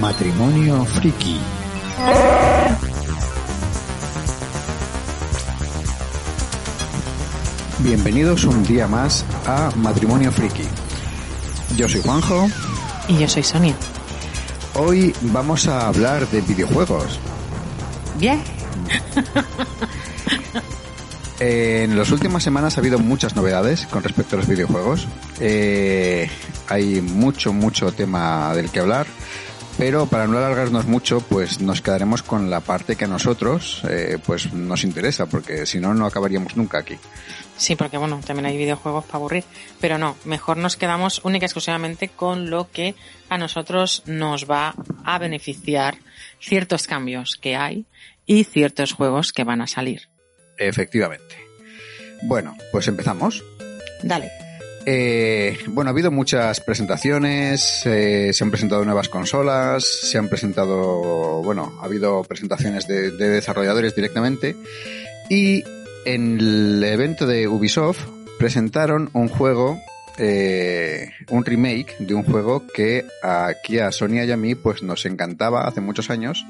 Matrimonio Friki. Bienvenidos un día más a Matrimonio Friki. Yo soy Juanjo. Y yo soy Sonia. Hoy vamos a hablar de videojuegos. Bien. En las últimas semanas ha habido muchas novedades con respecto a los videojuegos. Eh, hay mucho, mucho tema del que hablar. Pero para no alargarnos mucho, pues nos quedaremos con la parte que a nosotros eh, pues nos interesa, porque si no, no acabaríamos nunca aquí. Sí, porque bueno, también hay videojuegos para aburrir. Pero no, mejor nos quedamos única y exclusivamente con lo que a nosotros nos va a beneficiar ciertos cambios que hay y ciertos juegos que van a salir. Efectivamente. Bueno, pues empezamos. Dale. Eh, bueno, ha habido muchas presentaciones, eh, se han presentado nuevas consolas, se han presentado, bueno, ha habido presentaciones de, de desarrolladores directamente y en el evento de Ubisoft presentaron un juego, eh, un remake de un juego que aquí a Sonia y a mí pues nos encantaba hace muchos años,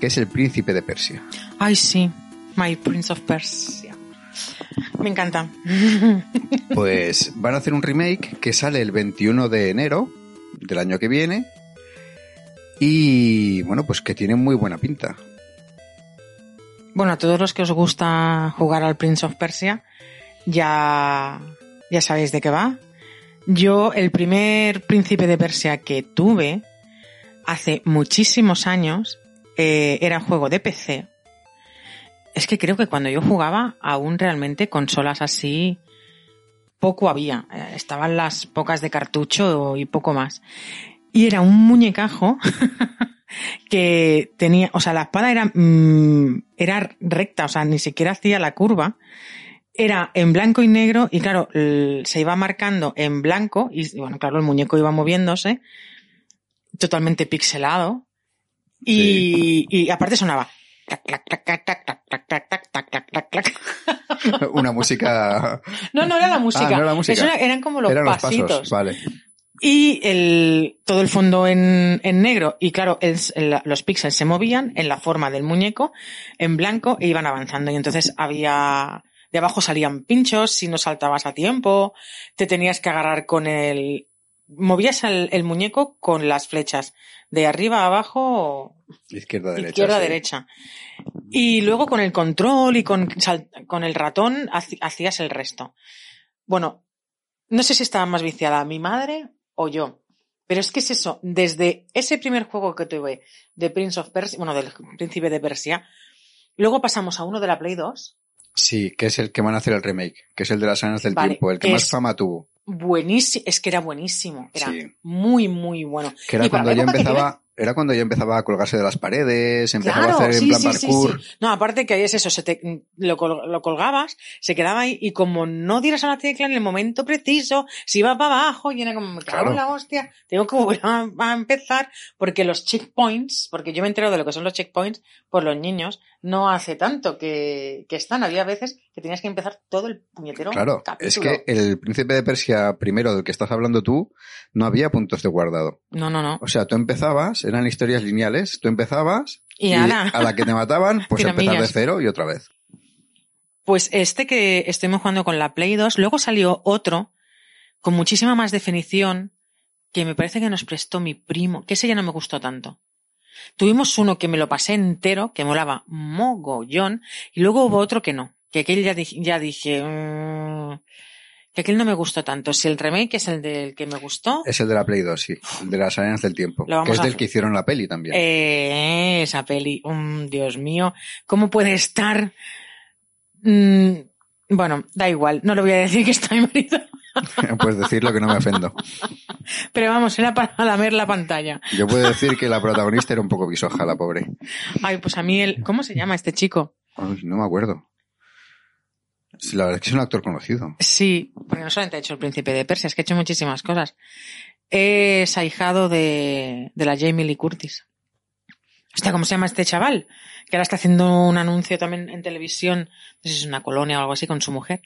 que es El Príncipe de Persia. Ay, sí. My Prince of Persia. Me encanta. Pues van a hacer un remake que sale el 21 de enero del año que viene y bueno, pues que tiene muy buena pinta. Bueno, a todos los que os gusta jugar al Prince of Persia, ya, ya sabéis de qué va. Yo, el primer príncipe de Persia que tuve hace muchísimos años, eh, era juego de PC. Es que creo que cuando yo jugaba, aún realmente consolas así, poco había. Eh, Estaban las pocas de cartucho y poco más. Y era un muñecajo que tenía, o sea, la espada era, mm, era recta, o sea, ni siquiera hacía la curva. Era en blanco y negro y claro, se iba marcando en blanco y bueno, claro, el muñeco iba moviéndose, totalmente pixelado y, y aparte sonaba. Una música. No, no era la ah, música. No era música. Eran como los eran pasitos. Vale. Y el, todo el fondo en, en negro. Y claro, los píxeles se movían en la forma del muñeco, en blanco, e iban avanzando. Y entonces había, de abajo salían pinchos si no saltabas a tiempo, te tenías que agarrar con el, movías el, el muñeco con las flechas, de arriba a abajo, Izquierda, derecha. izquierda a sí. derecha. Y luego con el control y con, con el ratón hacías el resto. Bueno, no sé si estaba más viciada mi madre o yo. Pero es que es eso, desde ese primer juego que tuve de Prince of Persia, bueno, del Príncipe de Persia, luego pasamos a uno de la Play 2, Sí, que es el que van a hacer el remake, que es el de las arenas del Vale, tiempo, el que más fama tuvo. buenísimo, es que era buenísimo, era Sí. muy, muy bueno. Que era Y cuando ya empezaba, era cuando ya empezaba a colgarse de las paredes, empezaba Claro, a hacer en sí, plan sí, sí, parkour. sí. No, aparte que es eso, se te, lo, col- lo colgabas, se quedaba ahí y como no dieras a la tecla en el momento preciso, se iba para abajo y era como, me cago en la hostia, tengo que volver a, a empezar porque los checkpoints, porque yo me entero de lo que son los checkpoints por los niños, no hace tanto que, que están. Había veces que tenías que empezar todo el puñetero Claro, capítulo. es que el príncipe de Persia primero del que estás hablando tú, no había puntos de guardado. No, no, no. O sea, tú empezabas, eran historias lineales, tú empezabas Y, a la que te mataban, pues empezar de cero y otra vez. Pues este que estuvimos jugando con la Play 2, luego salió otro con muchísima más definición que me parece que nos prestó mi primo, que ese ya no me gustó tanto. Tuvimos uno que me lo pasé entero, que molaba mogollón, y luego hubo otro que no, que aquel ya, dije- ya dije, mm, que aquel no me gustó tanto. Si el remake es el del que me gustó, Es el de la Play 2, sí, el de las arenas del tiempo, que es a del que hicieron la peli también. Eh, esa peli, mm, Dios mío, ¿cómo puede estar? Mm, bueno, da igual, no le voy a decir que está mi marido, Puedes decirlo que no me ofendo. pero vamos, era para lamer la pantalla. Yo puedo decir que la protagonista era un poco bisoja, la pobre. Ay, pues a mí el, ¿cómo se llama este chico? Ay, no me acuerdo. La verdad es que es un actor conocido. Sí, porque no solamente ha hecho el príncipe de Persia, es que ha hecho muchísimas cosas. Es ahijado de, de la Jamie Lee Curtis. Hostia, ¿cómo se llama este chaval? Que ahora está haciendo un anuncio también en televisión, no sé si es una colonia o algo así, con su mujer.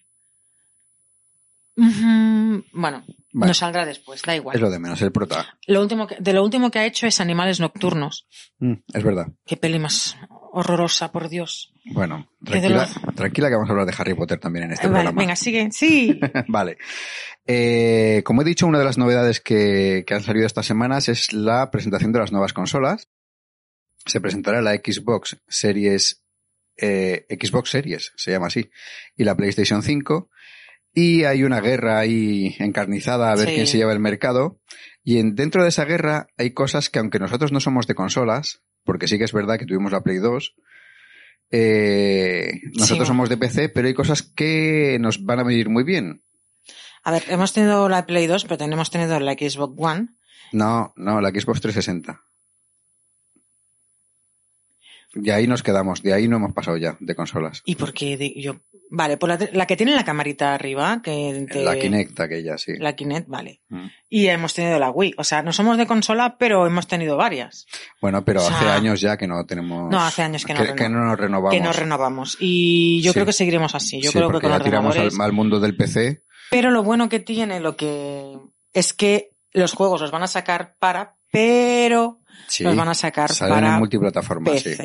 Bueno, Bueno. No saldrá después, da igual. Es lo de menos, el prota. Lo último que- de lo último que ha hecho es Animales Nocturnos. Mm, es verdad. Qué peli más horrorosa, por Dios. Bueno, tranquila, tranquila que vamos a hablar de Harry Potter también en este vale, programa. venga, sigue. Sí. vale. Eh, como he dicho, una de las novedades que, que han salido estas semanas es la presentación de las nuevas consolas. Se presentará la Xbox Series, eh, Xbox Series, se llama así, y la PlayStation 5. Y hay una guerra ahí encarnizada a ver Sí. quién se lleva el mercado. Y en, dentro de esa guerra hay cosas que aunque nosotros no somos de consolas, porque sí que es verdad que tuvimos la Play 2, eh, nosotros Sí. somos de PC, pero hay cosas que nos van a venir muy bien. A ver, hemos tenido la Play 2, pero también hemos tenido la Xbox One. No, no, la Xbox 360. De ahí nos quedamos, de ahí no hemos pasado ya, de consolas. Y porque di- yo. Vale, pues la, la que tiene la camarita arriba, que te- La Kinect aquella, sí. La Kinect, vale. Mm. Y hemos tenido la Wii. O sea, no somos de consola, pero hemos tenido varias. Bueno, pero O sea, hace años ya que no tenemos... No, hace años que no que, no nos renovamos. Que nos renovamos. Y yo Sí. creo que seguiremos así. Yo Sí, creo que con ya los tiramos al, mundo del PC. Pero lo bueno que tiene, lo que es que los juegos los van a sacar para, pero Sí, los van a sacar salen para en multiplataforma, sí.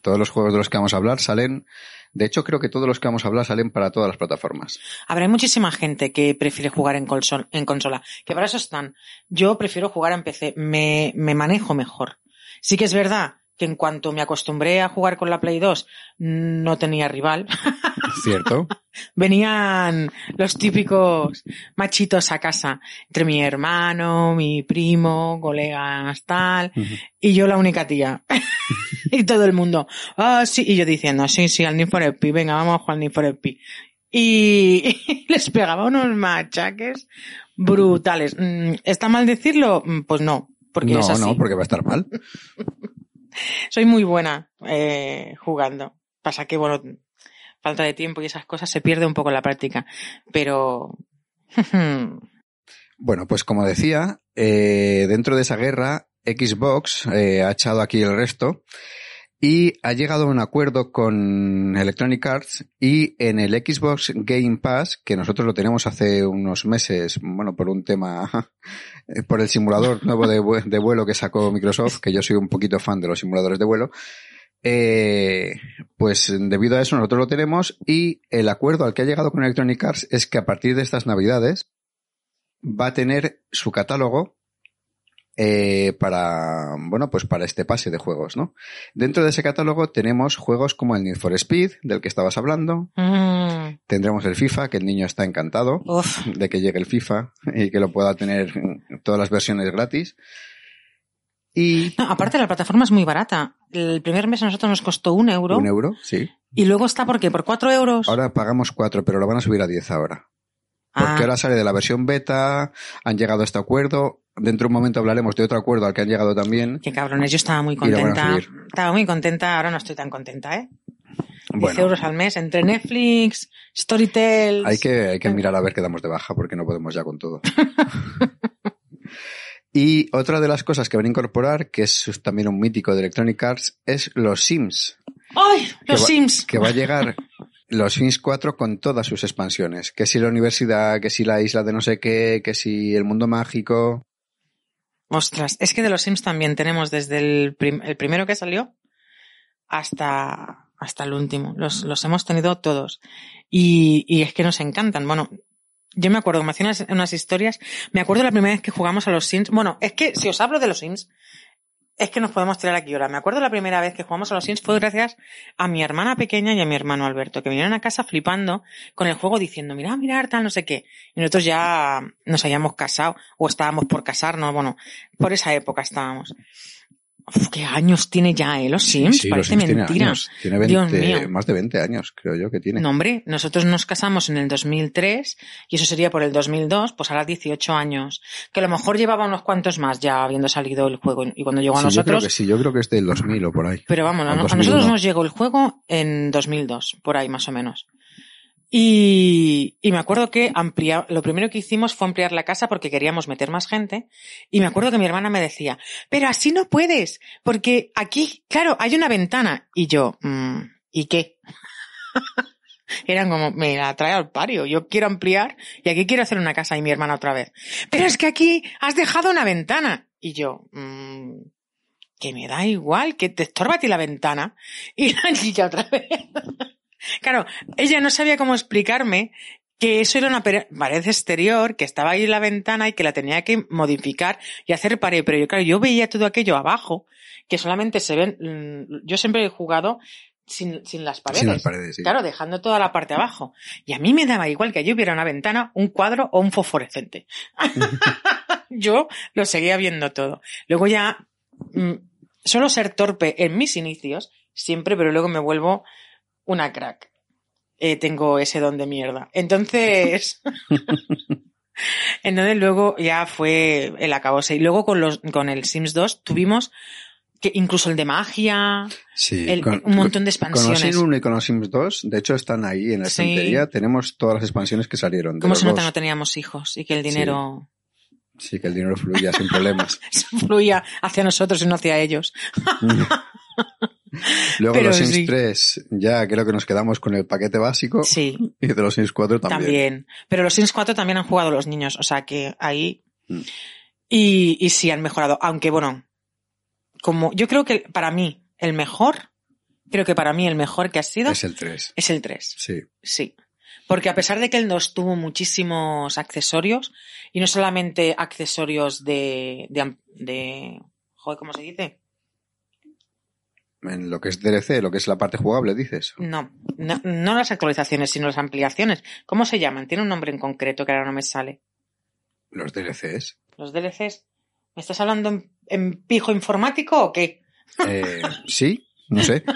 Todos los juegos de los que vamos a hablar salen... De hecho, creo que todos los que vamos a hablar salen para todas las plataformas. Habrá muchísima gente que prefiere jugar en, consol- en consola, que para eso están. Yo prefiero jugar en PC, me, me manejo mejor. Sí que es verdad que en cuanto me acostumbré a jugar con la Play 2, no tenía rival. ¿Cierto? Venían los típicos machitos a casa, entre mi hermano, mi primo, colegas, tal, y yo la única tía. y todo el mundo, ah, sí, y yo diciendo, sí, sí, al Need for Speed, venga, vamos a jugar al Need for Speed. Y les pegaba unos machaques brutales. Mm, ¿Está mal decirlo? Mm, Pues no, porque no, es así. no, porque va a estar mal. Soy muy buena eh, jugando. Pasa que, bueno, falta de tiempo y esas cosas se pierde un poco la práctica. Pero... Bueno, pues como decía, eh, dentro de esa guerra, Xbox eh, ha echado aquí el resto y ha llegado a un acuerdo con Electronic Arts y en el Xbox Game Pass, que nosotros lo tenemos hace unos meses, bueno, por un tema, por el simulador nuevo de, de vuelo que sacó Microsoft, que yo soy un poquito fan de los simuladores de vuelo, eh, pues debido a eso nosotros lo tenemos y el acuerdo al que ha llegado con Electronic Arts es que a partir de estas navidades va a tener su catálogo eh, para, bueno, pues para este pase de juegos, ¿no? Dentro de ese catálogo tenemos juegos como el Need for Speed, del que estabas hablando, Mm, tendremos el FIFA, que el niño está encantado uf. de que llegue el FIFA y que lo pueda tener en todas las versiones gratis. Y No, aparte la plataforma es muy barata. El primer mes a nosotros nos costó un euro. un euro, sí. Y luego está, ¿por qué? ¿Por cuatro euros? Ahora pagamos cuatro, pero lo van a subir a 10 ahora. Porque Ah, ahora sale de la versión beta, han llegado a este acuerdo. Dentro de un momento hablaremos de otro acuerdo al que han llegado también. qué cabrones, yo estaba muy contenta. Estaba muy contenta, ahora no estoy tan contenta, ¿eh? 10 Bueno, euros al mes entre Netflix, Storytel. hay que, hay que mirar a ver qué damos de baja porque no podemos ya con todo. y otra de las cosas que van a incorporar, que es también un mítico de Electronic Arts, es los Sims. ¡Ay! Los Sims. Que va a llegar los Sims 4 con todas sus expansiones. Que si la universidad, que si la isla de no sé qué, que si el mundo mágico. Ostras, es que de los Sims también tenemos desde el, prim- el primero que salió hasta, hasta el último. Los, los hemos tenido todos. Y, y es que nos encantan. Bueno, yo me acuerdo, me hacía unas, unas historias. Me acuerdo la primera vez que jugamos a los Sims. Bueno, es que si os hablo de los Sims, es que nos podemos tirar aquí ahora. Me acuerdo la primera vez que jugamos a los Sims fue gracias a mi hermana pequeña y a mi hermano Alberto, que vinieron a casa flipando con el juego diciendo, mira, mirar, tal, no sé qué. Y nosotros ya nos habíamos casado o estábamos por casarnos, bueno, por esa época estábamos. Uf, ¿Qué años tiene ya, eh? Los Sims, Sí, los parece Sims tiene mentira. años. Tiene Dios 20, mío. más de 20 años, creo yo que tiene. No, hombre, nosotros nos casamos en el 2003 y eso sería por el 2002, pues ahora 18 años. Que a lo mejor llevaba unos cuantos más ya habiendo salido el juego y cuando llegó a Sí, yo creo nosotros. que sí, yo creo que es del 2000 o por ahí. Pero vamos, a, a 2001. nosotros nos llegó el juego en 2002, por ahí más o menos. Y, y me acuerdo que ampliar, lo primero que hicimos fue ampliar la casa porque queríamos meter más gente. Y me acuerdo que mi hermana me decía, pero así no puedes, porque aquí, claro, hay una ventana. Y yo, mm, ¿y qué? Eran como, me la trae al pario, yo quiero ampliar y aquí quiero hacer una casa y mi hermana otra vez. Pero es que aquí has dejado una ventana. Y yo, mmm, que me da igual, que te estorba a ti la ventana. Y la niña otra vez. Claro, ella no sabía cómo explicarme que eso era una pared exterior, que estaba ahí en la ventana y que la tenía que modificar y hacer pared. Pero yo, claro, yo veía todo aquello abajo, que solamente se ven, mm, yo siempre he jugado sin, sin las paredes. Sin las paredes, sí. Claro, dejando toda la parte abajo. Y a mí me daba igual que allí hubiera una ventana, un cuadro o un fosforescente. yo lo seguía viendo todo. Luego ya, mm, suelo ser torpe en mis inicios, siempre, pero luego me vuelvo una crack. Eh, tengo ese don de mierda. Entonces, entonces luego ya fue el acabose. Y luego con los, con el Sims 2 tuvimos que incluso el de magia, Sí, el- con- un montón de Con los expansiones. Sims 1 y con los Sims 2, de hecho están ahí en la Sí. estantería, tenemos todas las expansiones que salieron. de ¿Cómo se nota que dos. no teníamos hijos y que el dinero Sí, que el dinero fluía sin problemas. fluía hacia nosotros y no hacia ellos? Luego Pero los Sims sí. 3, ya creo que nos quedamos con el paquete básico. Sí, Y de los Sims 4 también. también. Pero los Sims 4 también han jugado los niños, o sea que ahí. Mm. Y, y sí han mejorado. Aunque bueno, como yo creo que para mí el mejor, creo que para mí el mejor que ha sido Es el 3. es el 3. Sí. Sí. Porque a pesar de que el 2 tuvo muchísimos accesorios, y no solamente accesorios de, de, de joder, ¿cómo se dice? En lo que es DLC, lo que es la parte jugable, dices. No, no, no las actualizaciones, sino las ampliaciones. ¿Cómo se llaman? Tiene un nombre en concreto que ahora no me sale. Los DLCs. Los DLCs. ¿Me estás hablando en, en pijo informático o qué? Eh, sí, no sé.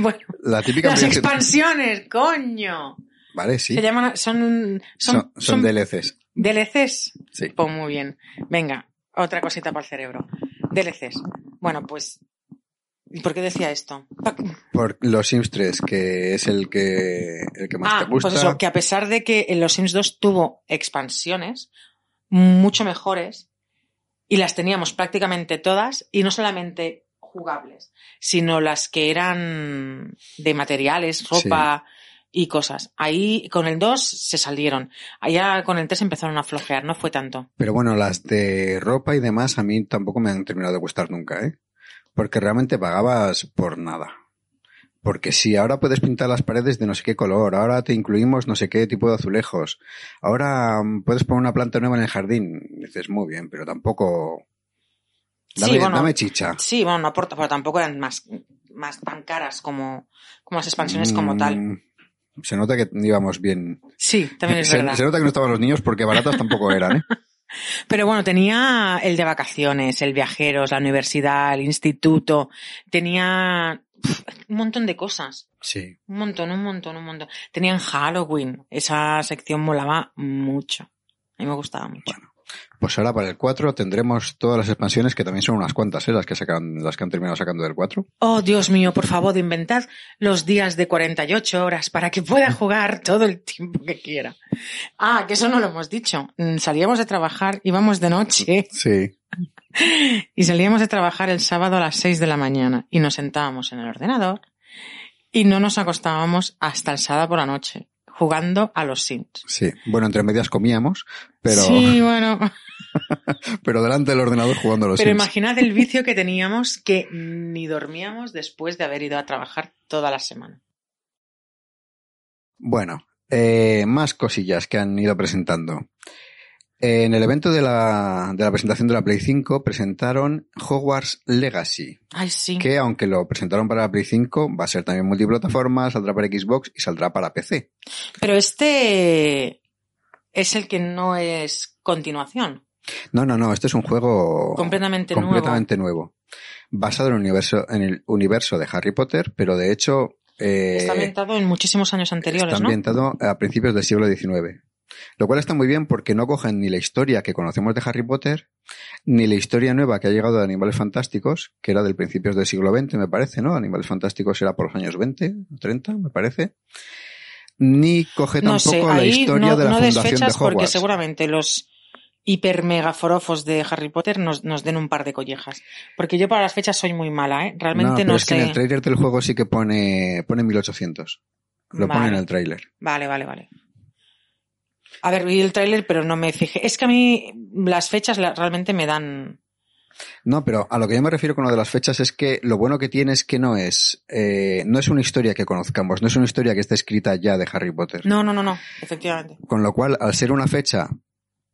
Bueno, La típica las expansiones, coño. Vale, sí. Se llaman, son, son, Son, son DLCs. DLCs. Sí. Pues muy bien. Venga, otra cosita para el cerebro. DLCs. Bueno, pues, ¿y por qué decía esto? Por los Sims 3, que es el que, el que más Ah, te gusta. pues eso, que a pesar de que en los Sims 2 tuvo expansiones mucho mejores y las teníamos prácticamente todas y no solamente jugables, sino las que eran de materiales, ropa y cosas. Ahí con el 2 se salieron. Allá con el 3 empezaron a flojear, no fue tanto. Pero bueno, las de ropa y demás a mí tampoco me han terminado de gustar nunca, ¿eh? Porque realmente pagabas por nada. Porque si ahora puedes pintar las paredes de no sé qué color, ahora te incluimos no sé qué tipo de azulejos, ahora mm, puedes poner una planta nueva en el jardín, dices muy bien, pero tampoco... Dame, Sí, bueno, dame chicha. Sí, bueno, no aporta, pero tampoco eran más, más tan caras como, como las expansiones como tal. Mm, Se nota que íbamos bien. Sí, también es se, verdad. se nota que no estaban los niños porque baratas tampoco eran, ¿eh? Pero bueno, tenía el de vacaciones, el viajeros, la universidad, el instituto, tenía un montón de cosas. Sí. Un montón, un montón, un montón. Tenían Halloween. Esa sección molaba mucho. A mí me gustaba mucho. Pues ahora para el 4 tendremos todas las expansiones, que también son unas cuantas, ¿eh? Las que sacan, las que han terminado sacando del 4. Oh, Dios mío, por favor, inventad los días de 48 horas para que pueda jugar todo el tiempo que quiera. Ah, que eso no lo hemos dicho. Mm, Salíamos de trabajar, íbamos de noche Sí. y salíamos de trabajar el sábado a las 6 de la mañana y nos sentábamos en el ordenador y no nos acostábamos hasta el sábado por la noche jugando a los Sims. Sí. Bueno, entre medias comíamos, pero, Sí, bueno. pero delante del ordenador jugando a los Pero Sims. imaginad el vicio que teníamos que ni dormíamos después de haber ido a trabajar toda la semana. Bueno, eh, más cosillas que han ido presentando. En el evento de la, de la presentación de la Play 5 presentaron Hogwarts Legacy, Ay, sí. que aunque lo presentaron para la Play 5, va a ser también multiplataforma, saldrá para Xbox y saldrá para PC. Pero este es el que no es continuación. No, no, no, este es un juego Completamente, completamente nuevo. Basado en el universo, en el universo de Harry Potter, pero de hecho eh, Está ambientado en muchísimos años anteriores, está ¿no? ambientado a principios del siglo XIX. Lo cual está muy bien porque no cogen ni la historia que conocemos de Harry Potter, ni la historia nueva que ha llegado de Animales Fantásticos, que era del principios del siglo XX, me parece, ¿no? Animales Fantásticos era por los años 20, 30, me parece. Ni coge No tampoco sé, la historia no, de la no fundación de desfechas porque Hogwarts. seguramente los hiper mega forofos de Harry Potter nos, nos den un par de collejas. Porque yo para las fechas soy muy mala, ¿eh? No, Realmente pero no, es que sé. en el trailer del juego sí que pone, pone 1800. Lo Vale. pone en el tráiler. Vale, vale, vale. A ver, vi el tráiler, pero no me fijé. Es que a mí las fechas realmente me dan... No, pero a lo que yo me refiero con lo de las fechas es que lo bueno que tiene es que no es, eh, no es una historia que conozcamos, no es una historia que esté escrita ya de Harry Potter. No, no, no, no, efectivamente. Con lo cual, al ser una fecha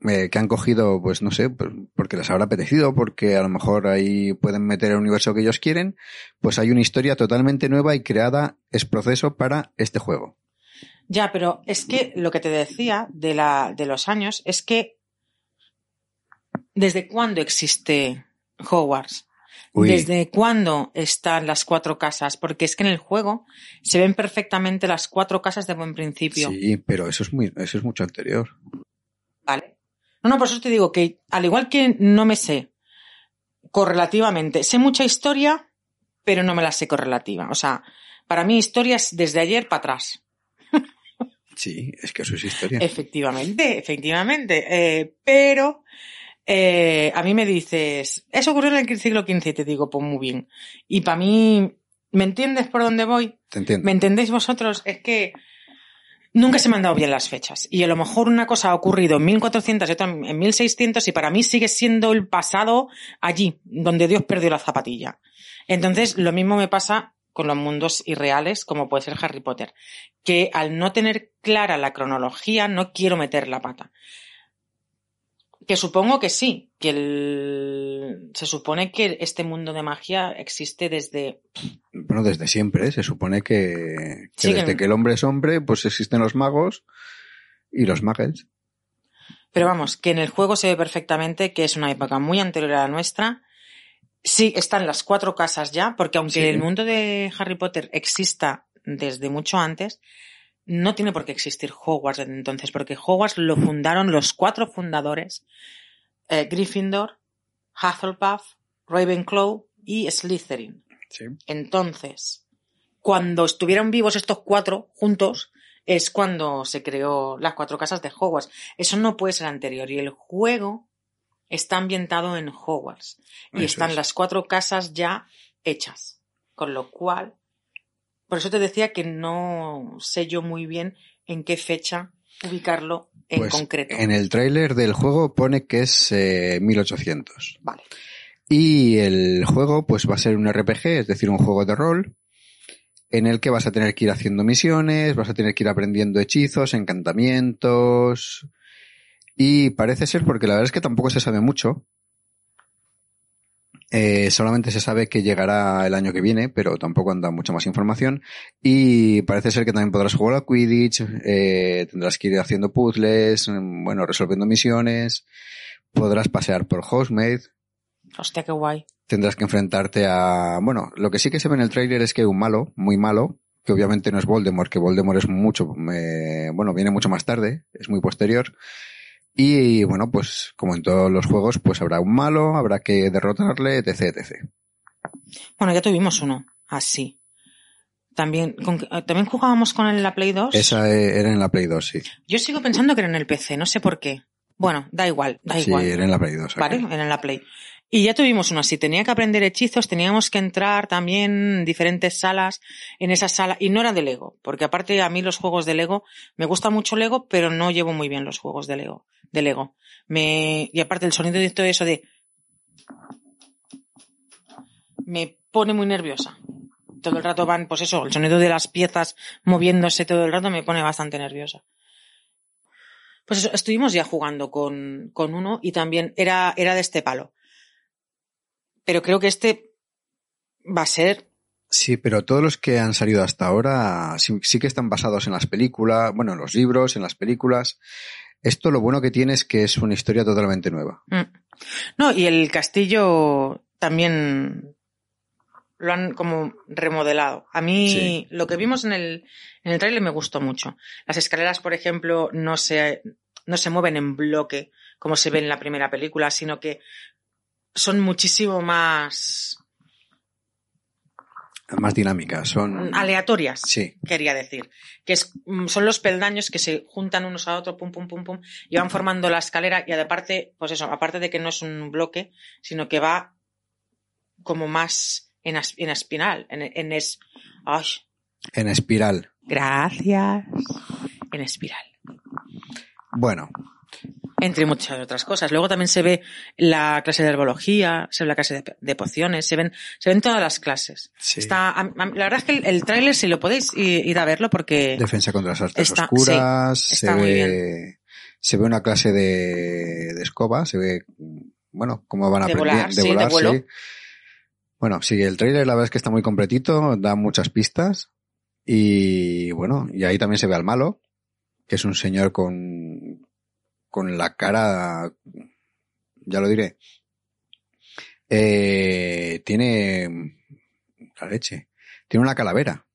eh, que han cogido, pues no sé, porque les habrá apetecido, porque a lo mejor ahí pueden meter el universo que ellos quieren, pues hay una historia totalmente nueva y creada es proceso para este juego. Ya, pero es que lo que te decía de, la, de los años es que ¿desde cuándo existe Hogwarts? Uy, ¿Desde cuándo están las cuatro casas? Porque es que en el juego se ven perfectamente las cuatro casas de buen principio. sí, pero eso es muy, eso es mucho anterior. ¿Vale? No, no, por eso te digo que al igual que no me sé correlativamente, sé mucha historia, pero no me la sé correlativa. O sea, para mí historia es desde ayer para atrás. Sí, es que eso es historia. Efectivamente, efectivamente. Eh, pero eh, a mí me dices, eso ocurrió en el siglo XV y te digo, pues muy bien. Y para mí, ¿me entiendes por dónde voy? Te entiendo. ¿Me entendéis vosotros? Es que nunca se me han dado bien las fechas. Y a lo mejor una cosa ha ocurrido en 1400 y otra en 1600 y para mí sigue siendo el pasado allí, donde Dios perdió la zapatilla. Entonces, lo mismo me pasa con los mundos irreales, como puede ser Harry Potter, que al no tener clara la cronología no quiero meter la pata. Que supongo que sí, que el... se supone que este mundo de magia existe desde Bueno, desde siempre, ¿eh? se supone que, que Sí, que- desde que el hombre es hombre, pues existen los magos y los muggles. Pero vamos, que en el juego se ve perfectamente que es una época muy anterior a la nuestra. Sí, están las cuatro casas ya, porque aunque Sí. el mundo de Harry Potter exista desde mucho antes, no tiene por qué existir Hogwarts desde entonces, porque Hogwarts lo fundaron los cuatro fundadores, eh, Gryffindor, Hufflepuff, Ravenclaw y Slytherin. Sí. Entonces, cuando estuvieron vivos estos cuatro juntos, es cuando se creó las cuatro casas de Hogwarts. Eso no puede ser anterior. Y el juego está ambientado en Hogwarts. Y Eso están es. las cuatro casas ya hechas. Con lo cual, por eso te decía que no sé yo muy bien en qué fecha ubicarlo en Pues, concreto. En el tráiler del juego pone que es eh, 1800. Vale. Y el juego pues va a ser un RPG, es decir, un juego de rol, en el que vas a tener que ir haciendo misiones, vas a tener que ir aprendiendo hechizos, encantamientos. Y parece ser, porque la verdad es que tampoco se sabe mucho. Eh, solamente se sabe que llegará el año que viene, pero tampoco anda mucha más información. Y parece ser que también podrás jugar a Quidditch, eh, tendrás que ir haciendo puzzles, mm, bueno, resolviendo misiones, podrás pasear por Hogsmeade, Hostia, qué guay. tendrás que enfrentarte a... Bueno, lo que sí que se ve en el tráiler es que hay un malo, muy malo, que obviamente no es Voldemort, que Voldemort es mucho, eh, bueno, viene mucho más tarde, es muy posterior. Y bueno, pues como en todos los juegos, pues habrá un malo, habrá que derrotarle, etc, etc. Bueno, ya tuvimos uno así. También, con- eh, también jugábamos con el- la Play 2. Esa eh, era en la Play 2, sí. Yo sigo pensando que era en el PC, no sé por qué. Bueno, da igual, da Sí, igual. era en la Play 2. Vale, era en la Play. Y ya tuvimos uno así, tenía que aprender hechizos, teníamos que entrar también en diferentes salas, en esa sala, y no era de Lego, porque aparte a mí los juegos de Lego, me gusta mucho Lego, pero no llevo muy bien los juegos de Lego, de Lego. Me, y aparte el sonido de todo eso de, me pone muy nerviosa. Todo el rato van, pues eso, el sonido de las piezas moviéndose todo el rato me pone bastante nerviosa. Pues eso, estuvimos ya jugando con, con uno y también era, era de este palo. Pero creo que este va a ser, Sí, pero todos los que han salido hasta ahora sí, sí que están basados en las películas, bueno, en los libros, en las películas. Esto lo bueno que tiene es que es una historia totalmente nueva. Mm. No, y el castillo también lo han como remodelado. A mí Sí. lo que vimos en el, en el tráiler me gustó mucho. Las escaleras, por ejemplo, no se, no se mueven en bloque como se ve en la primera película, sino que son muchísimo más Más dinámicas, son... aleatorias. Sí, quería decir. Que es, mm, son los peldaños que se juntan unos a otros, pum, pum, pum, pum, y van formando la escalera, y aparte, pues eso, aparte de que no es un bloque, sino que va como más en, as- en espiral, en, en es, ay, en espiral. Gracias. En espiral. Bueno, Entre muchas otras cosas. Luego también se ve la clase de herbología, se ve la clase de, de pociones, se ven, se ven todas las clases. Sí. Está, a- a- la verdad es que el, el tráiler, si lo podéis ir a verlo, porque defensa contra las artes Está- oscuras, sí, se muy ve, se ve una clase de, de escoba, se ve, bueno, cómo van a De aprender, volar, sí, de vuelo. Bueno, sí, el trailer la verdad es que está muy completito, da muchas pistas y bueno, y ahí también se ve al malo, que es un señor con, con la cara, ya lo diré, eh, tiene la leche, tiene una calavera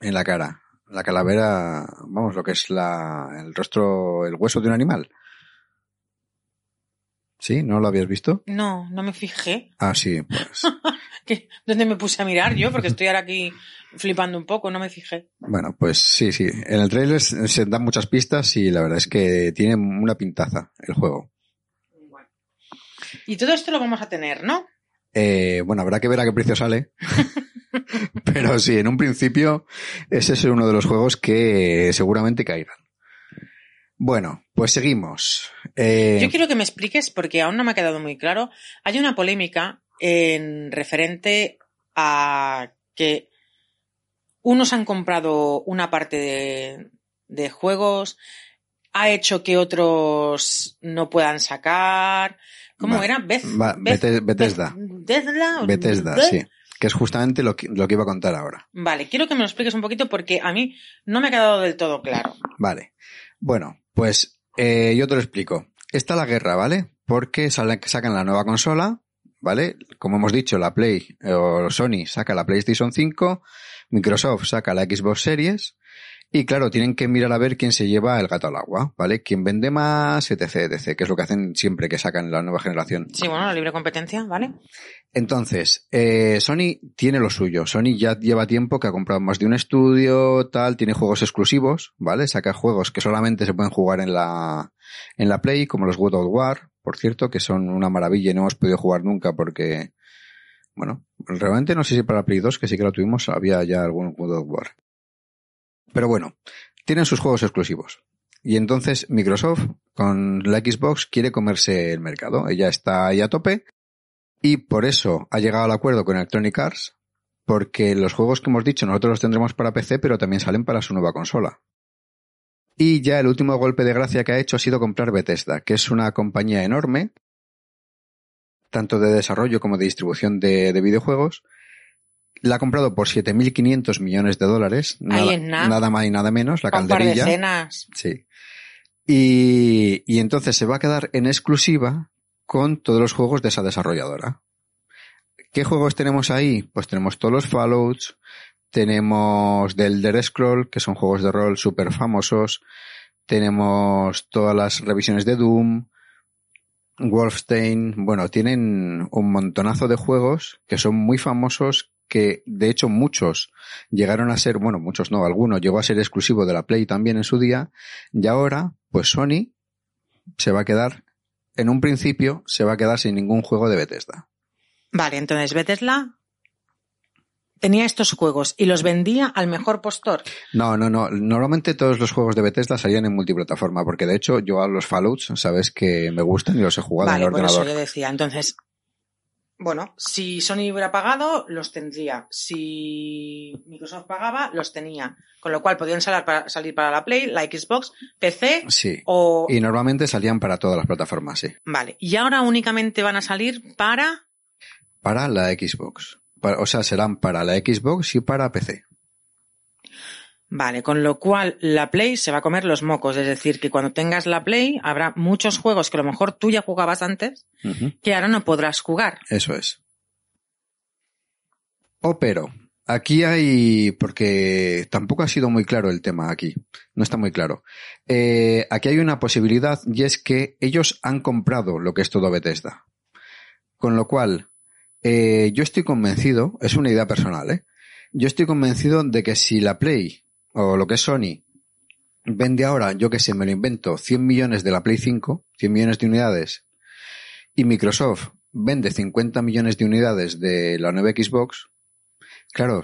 en la cara. La calavera, vamos, lo que es la, el rostro, el hueso de un animal. ¿Sí? ¿No lo habías visto? no, no me fijé. Ah, sí, pues. ¿Dónde me puse a mirar yo? Porque estoy ahora aquí flipando un poco, no me fijé. Bueno, pues sí, sí. En el trailer se dan muchas pistas y la verdad es que tiene una pintaza el juego. Y todo esto lo vamos a tener, ¿no? Eh, bueno, habrá que ver a qué precio sale. Pero sí, en un principio ese es uno de los juegos que seguramente caigan. Bueno, pues seguimos. Eh, Yo quiero que me expliques, porque aún no me ha quedado muy claro. Hay una polémica en referente a que unos han comprado una parte de, de juegos, ha hecho que otros no puedan sacar. ¿Cómo Va- era? Beth, va, Beth- Bete- Bethesda. Bethesda. Bethesda, Beth- sí. Que es justamente lo que, lo que iba a contar ahora. Vale, quiero que me lo expliques un poquito porque a mí no me ha quedado del todo claro. Vale. Bueno, pues eh, yo te lo explico. Está la guerra, ¿vale? Porque sale- sacan la nueva consola, ¿vale? Como hemos dicho, la Play eh, o Sony saca la PlayStation 5, Microsoft saca la Xbox Series y claro, tienen que mirar a ver quién se lleva el gato al agua, ¿vale? Quién vende más, etc, etc, que es lo que hacen siempre que sacan la nueva generación. Sí, bueno, la libre competencia, ¿vale? Entonces, eh, Sony tiene lo suyo. Sony ya lleva tiempo que ha comprado más de un estudio, tal, tiene juegos exclusivos, ¿vale? Saca juegos que solamente se pueden jugar en la, en la Play, como los God of War, por cierto, que son una maravilla y no hemos podido jugar nunca porque, bueno, realmente no sé si para Play 2, que sí que lo tuvimos, había ya algún God of War. Pero bueno, tienen sus juegos exclusivos. Y entonces Microsoft, con la Xbox, quiere comerse el mercado. Ella está ahí a tope y por eso ha llegado al acuerdo con Electronic Arts, porque los juegos que hemos dicho nosotros los tendremos para PC, pero también salen para su nueva consola. Y ya el último golpe de gracia que ha hecho ha sido comprar Bethesda, que es una compañía enorme, tanto de desarrollo como de distribución de, de videojuegos. La ha comprado por 7.500 millones de dólares, nada, más y nada menos, la un par de calderilla. cenas. Sí. Y, y entonces se va a quedar en exclusiva con todos los juegos de esa desarrolladora. ¿Qué juegos tenemos ahí? Pues tenemos todos los Fallouts, tenemos del Elder Scroll, que son juegos de rol súper famosos, tenemos todas las revisiones de Doom, Wolfenstein, bueno, tienen un montonazo de juegos que son muy famosos, que de hecho muchos llegaron a ser, bueno, muchos no, algunos llegó a ser exclusivo de la Play también en su día, y ahora, pues Sony se va a quedar, en un principio, se va a quedar sin ningún juego de Bethesda. Vale, entonces Bethesda tenía estos juegos y los vendía al mejor postor. No, no, no. Normalmente todos los juegos de Bethesda salían en multiplataforma, porque de hecho yo a los Fallouts, sabes que me gustan y los he jugado vale, en el por eso yo decía. Entonces, bueno, si Sony hubiera pagado, los tendría. Si Microsoft pagaba, los tenía. Con lo cual podían salir para, salir para la Play, la Xbox, PC Sí. o... Y normalmente salían para todas las plataformas, sí. Vale, y ahora únicamente van a salir para... Para la Xbox. O sea, serán para la Xbox y para PC. Vale, con lo cual la Play se va a comer los mocos. Es decir, que cuando tengas la Play habrá muchos juegos que a lo mejor tú ya jugabas antes que ahora no podrás jugar. Eso es. O pero, aquí hay, porque tampoco ha sido muy claro el tema aquí, no está muy claro. Eh, aquí hay una posibilidad y es que ellos han comprado lo que es todo Bethesda. Con lo cual, eh, yo estoy convencido, es una idea personal, ¿eh? Yo estoy convencido de que si la Play, o lo que es Sony, vende ahora, yo que sé, me lo invento, 100 millones de la Play 5, 100 millones de unidades, y Microsoft vende 50 millones de unidades de la nueva Xbox, claro,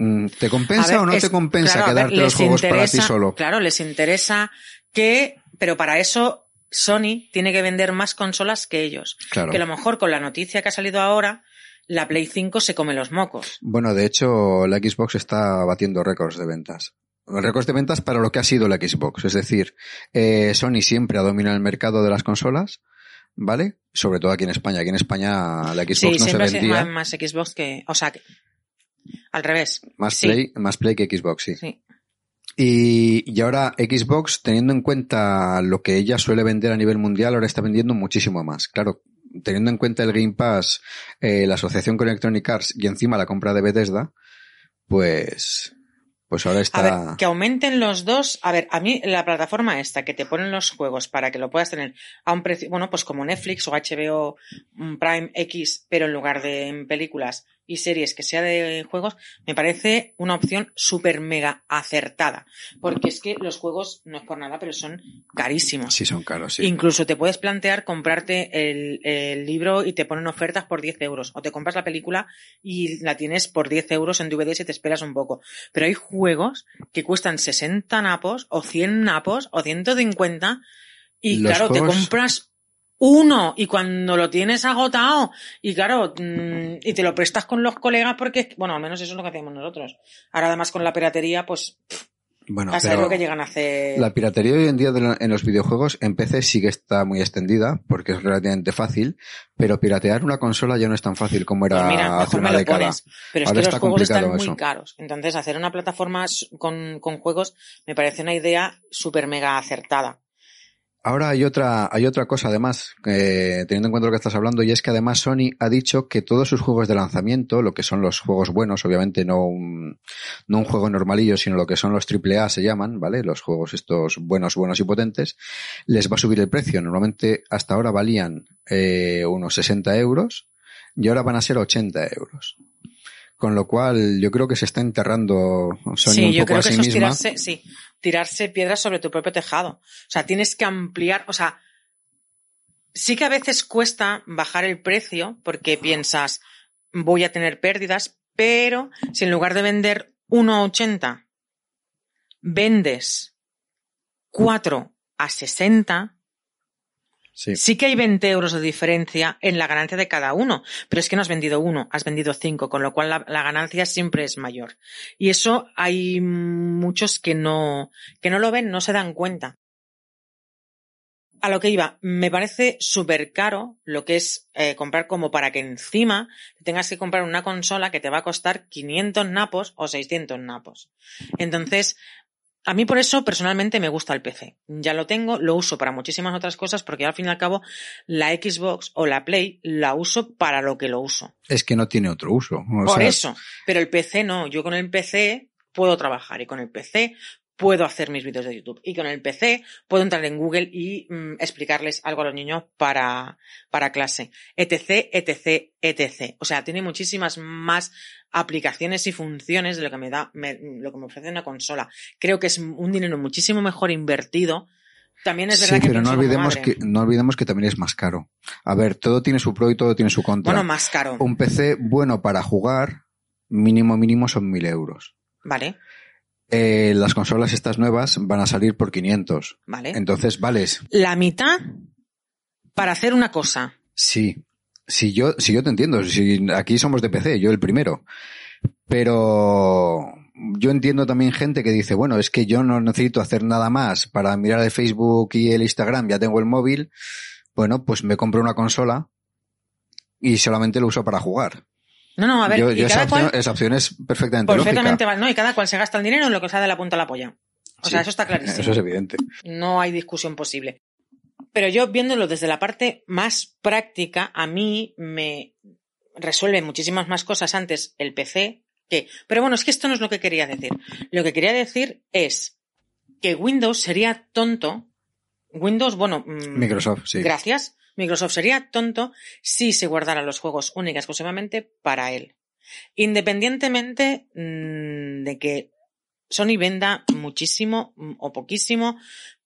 Mm, ¿Te compensa ver, o no es- te compensa claro, ver, quedarte los juegos para ti solo? Claro, les interesa que, pero para eso Sony tiene que vender más consolas que ellos. Claro. Que a lo mejor con la noticia que ha salido ahora, la Play 5 se come los mocos. Bueno, de hecho, la Xbox está batiendo récords de ventas. Récords de ventas para lo que ha sido la Xbox. Es decir, eh, Sony siempre ha dominado el mercado de las consolas, ¿vale? Sobre todo aquí en España. Aquí en España la Xbox sí, no se siempre sido vendía. más, más Xbox que, o sea, que, al revés. Más sí, Play, más Play que Xbox, sí. sí. Y, y ahora Xbox, teniendo en cuenta lo que ella suele vender a nivel mundial, ahora está vendiendo muchísimo más. Claro, teniendo en cuenta el Game Pass, eh, la asociación con Electronic Arts y encima la compra de Bethesda, pues, pues ahora A está... ver, que aumenten los dos. A ver, a mí la plataforma esta que te ponen los juegos para que lo puedas tener a un precio, bueno, pues como Netflix o HBO mm, Prime X, pero en lugar de en películas y series que sea de juegos, me parece una opción súper mega acertada. Porque es que los juegos, no es por nada, pero son carísimos. Sí, son caros, sí. Incluso te puedes plantear comprarte el, el libro y te ponen ofertas por 10 euros. O te compras la película y la tienes por 10 euros en DVD si te esperas un poco. Pero hay juegos que cuestan 60 napos o 100 napos o 150 y Los claro, juegos- te compras uno y cuando lo tienes agotado y claro, mm, y te lo prestas con los colegas porque, bueno, al menos eso es lo que hacemos nosotros. Ahora además con la piratería, pues Bueno, a saber lo que llegan a hacer. la piratería hoy en día en los videojuegos en PC sí que está muy extendida porque es relativamente fácil, pero piratear una consola ya no es tan fácil como era Pues mira, hace una década. pones. Pero es Ahora que los está juegos están muy caros. Entonces, hacer una plataforma con, con juegos me parece una idea súper mega acertada. Ahora hay otra, hay otra cosa además, eh, teniendo en cuenta lo que estás hablando, y es que además Sony ha dicho que todos sus juegos de lanzamiento, lo que son los juegos buenos, obviamente no un, no un juego normalillo, sino lo que son los AAA se llaman, ¿vale? Los juegos estos buenos, buenos y potentes, les va a subir el precio. Normalmente hasta ahora valían eh, unos 60 euros y ahora van a ser 80 euros. Con lo cual, yo creo que se está enterrando sí, un yo poco creo a que sí eso es tirarse, sí, tirarse piedras sobre tu propio tejado. O sea, tienes que ampliar, o sea, sí que a veces cuesta bajar el precio porque piensas, voy a tener pérdidas, pero si en lugar de vender 1,80 vendes 4 a 60, Sí. Que hay 20 euros de diferencia en la ganancia de cada uno, pero es que no has vendido uno, has vendido cinco, con lo cual la, la ganancia siempre es mayor. Y eso hay muchos que no, que no lo ven, no se dan cuenta. A lo que iba, me parece súper caro lo que es eh, comprar como para que encima tengas que comprar una consola que te va a costar 500 napos o 600 napos. Entonces, a mí por eso personalmente me gusta el PC. Ya lo tengo, lo uso para muchísimas otras cosas porque al fin y al cabo la Xbox o la Play la uso para lo que lo uso. Es que no tiene otro uso. O por sea, eso. Pero el PC no. Yo con el PC puedo trabajar y con el PC puedo hacer mis vídeos de YouTube. Y con el PC puedo entrar en Google y mm, explicarles algo a los niños para, para clase. etc, etc, etc. O sea, tiene muchísimas más aplicaciones y funciones de lo que me da, me- lo que me ofrece una consola. Creo que es un dinero muchísimo mejor invertido. También es verdad Sí, que pero no olvidemos que, no olvidemos que también es más caro. A ver, todo tiene su pro y todo tiene su contra. Bueno, más caro. Un PC bueno para jugar, mínimo mínimo son 1000 euros. Vale, Eh, las consolas estas nuevas van a salir por 500. vale. Entonces, vales, La mitad para hacer una cosa. sí. Si yo, si yo te entiendo, si aquí somos de PC, yo el primero. Pero yo entiendo también gente que dice, bueno, es que yo no necesito hacer nada más para mirar el Facebook y el Instagram, ya tengo el móvil. Bueno, pues me compro una consola y solamente lo uso para jugar. No, no, a ver, Yo- y yo esa, opción, cual esa opción es perfectamente, perfectamente lógica. va- no, y cada cual se gasta el dinero en lo que sea de la punta a la polla. O Sí, sea, eso está clarísimo. Eso es evidente. No hay discusión posible. Pero yo viéndolo desde la parte más práctica, a mí me resuelve muchísimas más cosas antes el PC que... Pero bueno, es que esto no es lo que quería decir. Lo que quería decir es que Windows sería tonto. Windows, bueno... mm, Microsoft, sí. Gracias. Microsoft sería tonto si se guardara los juegos única exclusivamente para él. Independientemente mm, de que Sony venda muchísimo mm, o poquísimo,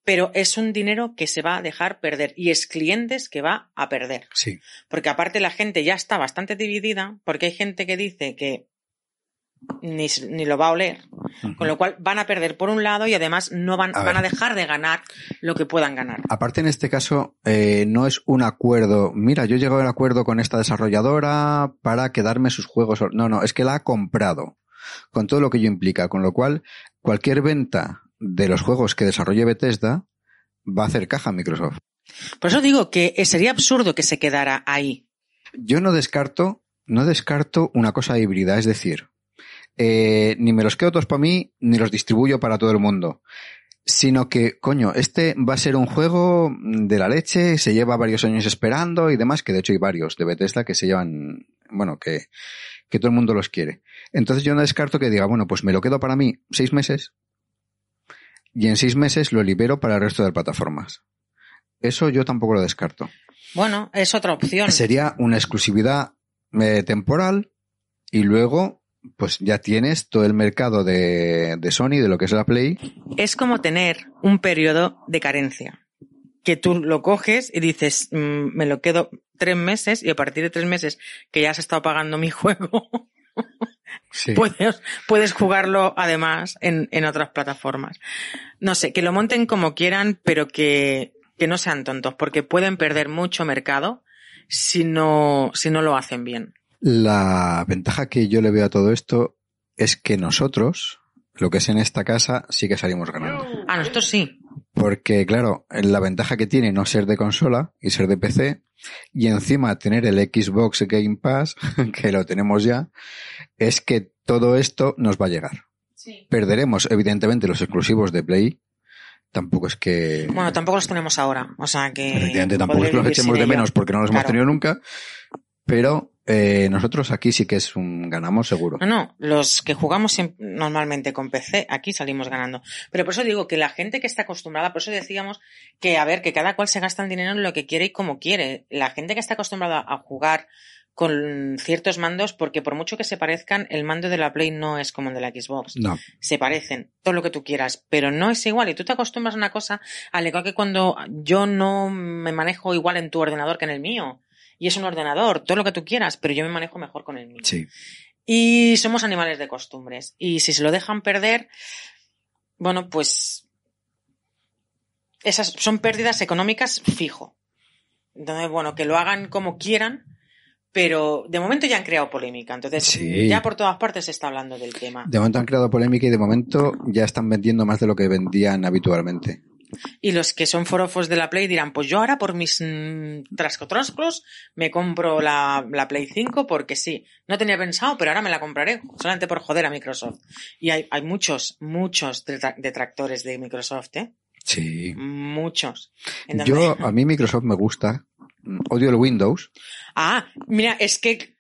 pero es un dinero que se va a dejar perder y es clientes que va a perder. Sí. Porque aparte la gente ya está bastante dividida, porque hay gente que dice que ni, ni lo va a oler. Con lo cual van a perder por un lado y además no van, A van a dejar de ganar lo que puedan ganar. Aparte, en este caso, eh, no es un acuerdo. Mira, yo he llegado a un acuerdo con esta desarrolladora para quedarme sus juegos. No, no, es que la ha comprado. Con todo lo que ello implica. Con lo cual, cualquier venta de los juegos que desarrolle Bethesda va a hacer caja a Microsoft. Por eso digo que eh, sería absurdo que se quedara ahí. Yo no descarto, no descarto una cosa híbrida, es decir, eh, ni me los quedo todos para mí, ni los distribuyo para todo el mundo. Sino que, coño, este va a ser un juego de la leche, se lleva varios años esperando y demás, que de hecho hay varios de Bethesda que se llevan, bueno, que, que todo el mundo los quiere. Entonces yo no descarto que diga, bueno, pues me lo quedo para mí seis meses y en seis meses lo libero para el resto de plataformas. Eso yo tampoco lo descarto. Bueno, es otra opción. Sería una exclusividad eh, temporal y luego pues ya tienes todo el mercado de, de Sony, de lo que es la Play. Es como tener un periodo de carencia. Que tú lo coges y dices, mm, me lo quedo tres meses y a partir de tres meses que ya has estado pagando mi juego, Sí. puedes, puedes jugarlo además en, en otras plataformas. No sé, que lo monten como quieran, pero que, que no sean tontos, porque pueden perder mucho mercado si no, si no lo hacen bien. La ventaja que yo le veo a todo esto es que nosotros, lo que es en esta casa, sí que salimos ganando. A nosotros sí. Porque, claro, la ventaja que tiene no ser de consola y ser de PC, y encima tener el Xbox Game Pass, que lo tenemos ya, es que todo esto nos va a llegar. Perderemos, evidentemente, los exclusivos de Play. Tampoco es que... Bueno, tampoco los tenemos ahora. O sea que. Efectivamente, tampoco es que los echemos de ello. menos porque no los hemos tenido nunca. Pero eh, nosotros aquí sí que es un ganamos seguro. No, no, los que jugamos normalmente con PC, aquí salimos ganando. Pero por eso digo que la gente que está acostumbrada, por eso decíamos que, a ver, que cada cual se gasta el dinero en lo que quiere y como quiere. La gente que está acostumbrada a jugar con ciertos mandos, porque por mucho que se parezcan, el mando de la Play no es como el de la Xbox. No. Se parecen, todo lo que tú quieras, pero no es igual. Y tú te acostumbras a una cosa, al igual que cuando yo no me manejo igual en tu ordenador que en el mío. Y es un ordenador, todo lo que tú quieras, pero yo me manejo mejor con el mío. Sí. Y somos animales de costumbres. Y si se lo dejan perder, bueno, pues esas son pérdidas económicas fijo. Entonces, bueno, que lo hagan como quieran, pero de momento ya han creado polémica. Entonces, Sí. ya por todas partes se está hablando del tema. De momento han creado polémica y de momento ya están vendiendo más de lo que vendían habitualmente. Y los que son forofos de la Play dirán, pues yo ahora por mis mm, trascotroscos me compro la, la Play 5 porque sí. No tenía pensado, pero ahora me la compraré solamente por joder a Microsoft. Y hay, hay muchos, muchos detra- detractores de Microsoft, ¿eh? Sí. Muchos. Entonces- Yo, a mí Microsoft me gusta. Odio el Windows. Ah, mira, es que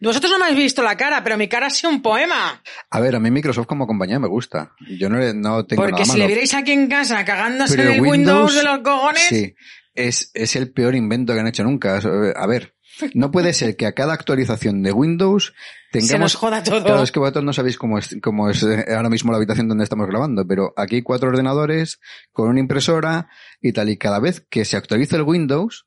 vosotros no me habéis visto la cara, pero mi cara ha sido un poema. A ver, a mí Microsoft como compañía me gusta. Yo no, no tengo Porque nada si malo. le vierais aquí en casa cagándose Pero en el Windows, de los cojones, Sí, es, es el peor invento que han hecho nunca. A ver, no puede ser que a cada actualización de Windows se nos tengamos... joda todo. Claro, es que vosotros no sabéis cómo es, cómo es eh, ahora mismo la habitación donde estamos grabando, pero aquí hay cuatro ordenadores con una impresora y tal, y cada vez que se actualiza el Windows...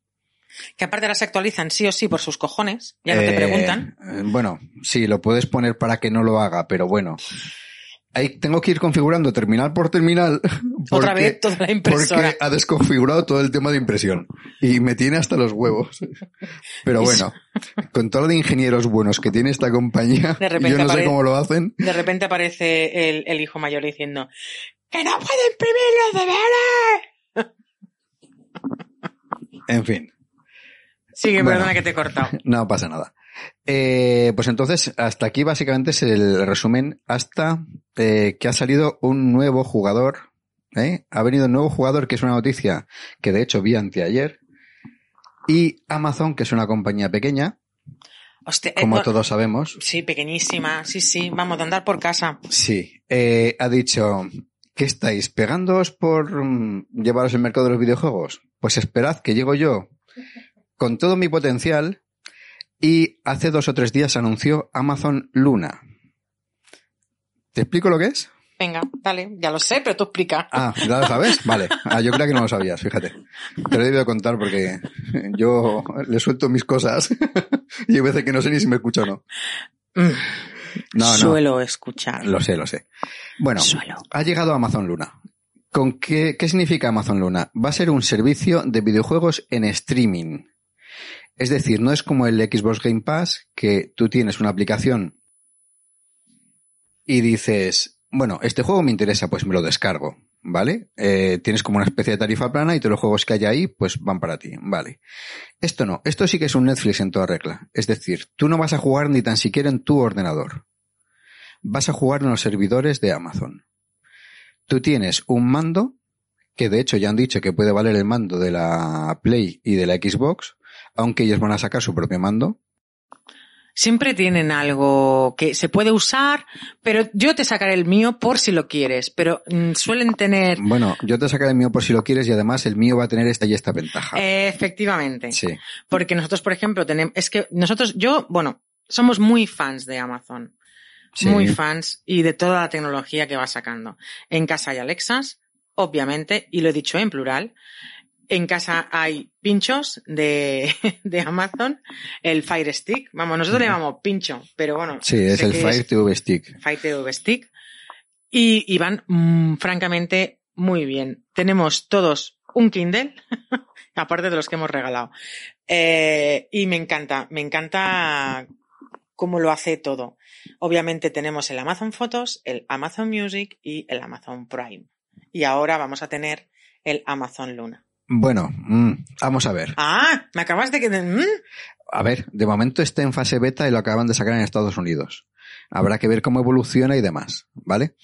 Que aparte las actualizan sí o sí por sus cojones, ya no te eh, preguntan. eh, Bueno, sí, lo puedes poner para que no lo haga, pero bueno. Ahí tengo que ir configurando terminal por terminal. Otra vez toda la impresora. Porque ha desconfigurado todo el tema de impresión. Y me tiene hasta los huevos. Pero bueno, con todo lo de ingenieros buenos que tiene esta compañía, De repente yo no sé cómo lo hacen. De repente aparece el, el hijo mayor diciendo ¡Que no puede imprimir los deberes! En fin, Sigue, Bueno. perdona que te he cortado. no pasa nada. Eh, pues entonces, hasta aquí básicamente es el resumen hasta eh, que ha salido un nuevo jugador. ¿eh? Ha venido un nuevo jugador que es una noticia que de hecho vi anteayer. Y Amazon, que es una compañía pequeña, Hostia, eh, como todos sabemos, Sí, pequeñísima, sí, sí, vamos a andar por casa. Sí, eh, ha dicho, ¿qué estáis? ¿Pegándoos por mm, llevaros el mercado de los videojuegos? Pues esperad que llego yo con todo mi potencial y hace dos o tres días anunció Amazon Luna. ¿Te explico lo que es? Venga, dale, ya lo sé, pero tú explica. Ah, ¿ya lo sabes? Vale. Ah, yo creo que no lo sabías, fíjate. Te lo he debido contar porque yo le suelto mis cosas y hay veces que no sé ni si me escucho o no. Mm. No, no. Suelo escuchar. Lo sé, lo sé. Bueno, Suelo. ha llegado Amazon Luna. ¿Con qué, qué significa Amazon Luna? Va a ser un servicio de videojuegos en streaming. Es decir, no es como el Xbox Game Pass, que tú tienes una aplicación y dices, bueno, este juego me interesa, pues me lo descargo, ¿vale? Eh, tienes como una especie de tarifa plana y todos los juegos que hay ahí, pues van para ti, ¿vale? Esto no, esto sí que es un Netflix en toda regla. Es decir, tú no vas a jugar ni tan siquiera en tu ordenador. Vas a jugar en los servidores de Amazon. Tú tienes un mando, que de hecho ya han dicho que puede valer el mando de la Play y de la Xbox, aunque ellos van a sacar su propio mando. Siempre tienen algo que se puede usar, pero yo te sacaré el mío por si lo quieres, pero mm, suelen tener... Bueno, yo te sacaré el mío por si lo quieres y además el mío va a tener esta y esta ventaja. Eh, efectivamente. Sí. Porque nosotros, por ejemplo, tenemos, es que nosotros, yo, bueno, somos muy fans de Amazon. Sí. Muy fans y de toda la tecnología que va sacando. En casa hay Alexas, obviamente, y lo he dicho en plural. En casa hay pinchos de, de Amazon, el Fire Stick. Vamos, nosotros le llamamos pincho, pero bueno. Sí, es el Fire TV Stick. Fire TV Stick. Y, y van, mm, francamente, muy bien. Tenemos todos un Kindle, aparte de los que hemos regalado. Eh, y me encanta, me encanta cómo lo hace todo. Obviamente tenemos el Amazon Photos, el Amazon Music y el Amazon Prime. Y ahora vamos a tener el Amazon Luna. Bueno, mm, vamos a ver. Ah, me acabas de que... mm, A ver, de momento está en fase beta y lo acaban de sacar en Estados Unidos. Habrá que ver cómo evoluciona y demás, ¿vale?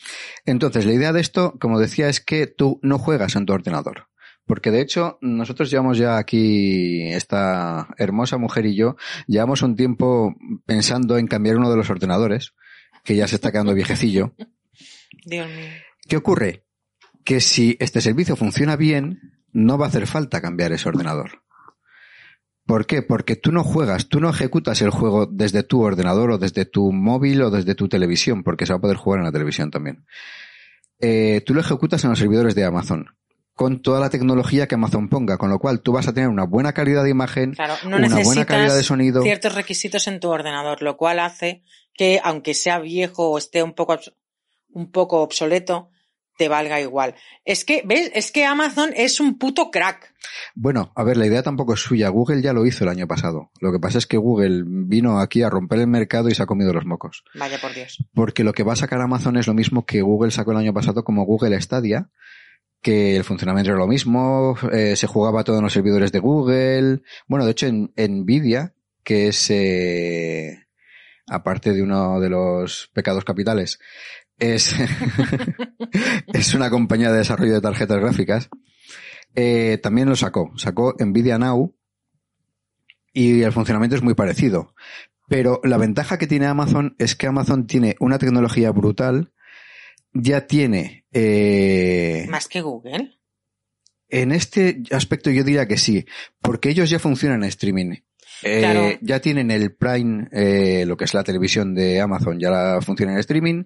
Entonces, la idea de esto, como decía, es que tú no juegas en tu ordenador. Porque de hecho, nosotros llevamos ya aquí, esta hermosa mujer y yo, llevamos un tiempo pensando en cambiar uno de los ordenadores, que ya se está quedando viejecillo. Dios mío. ¿Qué ocurre? Que si este servicio funciona bien, no va a hacer falta cambiar ese ordenador. ¿Por qué? Porque tú no juegas, tú no ejecutas el juego desde tu ordenador o desde tu móvil o desde tu televisión, porque se va a poder jugar en la televisión también. Eh, tú lo ejecutas en los servidores de Amazon, con toda la tecnología que Amazon ponga, con lo cual tú vas a tener una buena calidad de imagen, Claro, no una buena calidad de sonido. ciertos requisitos en tu ordenador, lo cual hace que, aunque sea viejo o esté un poco, un poco obsoleto, te valga igual. Es que, ¿ves? Es que Amazon es un puto crack. Bueno, a ver, la idea tampoco es suya. Google ya lo hizo el año pasado. Lo que pasa es que Google vino aquí a romper el mercado y se ha comido los mocos. Vaya por Dios. Porque lo que va a sacar Amazon es lo mismo que Google sacó el año pasado como Google Stadia, que el funcionamiento era lo mismo, eh, se jugaba todo en los servidores de Google. Bueno, de hecho, en Nvidia, que es, eh, aparte de uno de los pecados capitales, es, es una compañía de desarrollo de tarjetas gráficas, eh, también lo sacó. Sacó Nvidia Now y el funcionamiento es muy parecido. Pero la ventaja que tiene Amazon es que Amazon tiene una tecnología brutal, ya tiene, eh, Más que Google. en este aspecto yo diría que sí, porque ellos ya funcionan en streaming. Eh, Claro. Ya tienen el Prime, eh, lo que es la televisión de Amazon, ya la funciona en streaming.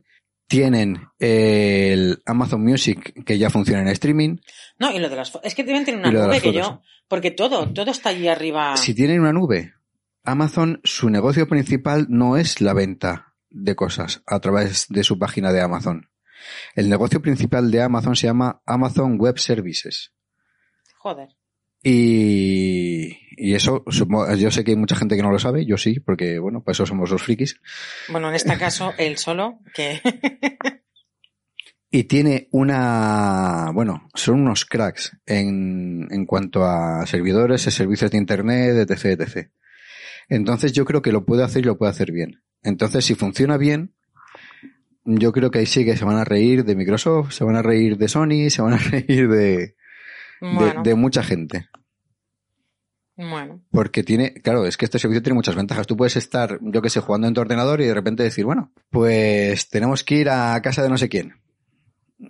Tienen el Amazon Music, que ya funciona en streaming. No, y lo de las fotos. Es que deben tener una nube que fotos. yo. Porque todo, todo está allí arriba. Si tienen una nube, Amazon, su negocio principal no es la venta de cosas a través de su página de Amazon. El negocio principal de Amazon se llama Amazon Web Services. Joder. Y, y eso, yo sé que hay mucha gente que no lo sabe, yo sí, porque bueno, pues eso somos los frikis. Bueno, en este caso, él solo, que. Y tiene una, bueno, son unos cracks en, en cuanto a servidores, servicios de internet, etc, etc. Entonces yo creo que lo puede hacer y lo puede hacer bien. Entonces si funciona bien, yo creo que ahí sí que se van a reír de Microsoft, se van a reír de Sony, se van a reír de, Bueno, de mucha gente. bueno. Porque tiene, claro, es que este servicio tiene muchas ventajas. Tú puedes estar, yo que sé, jugando en tu ordenador y de repente decir, bueno, pues tenemos que ir a casa de no sé quién.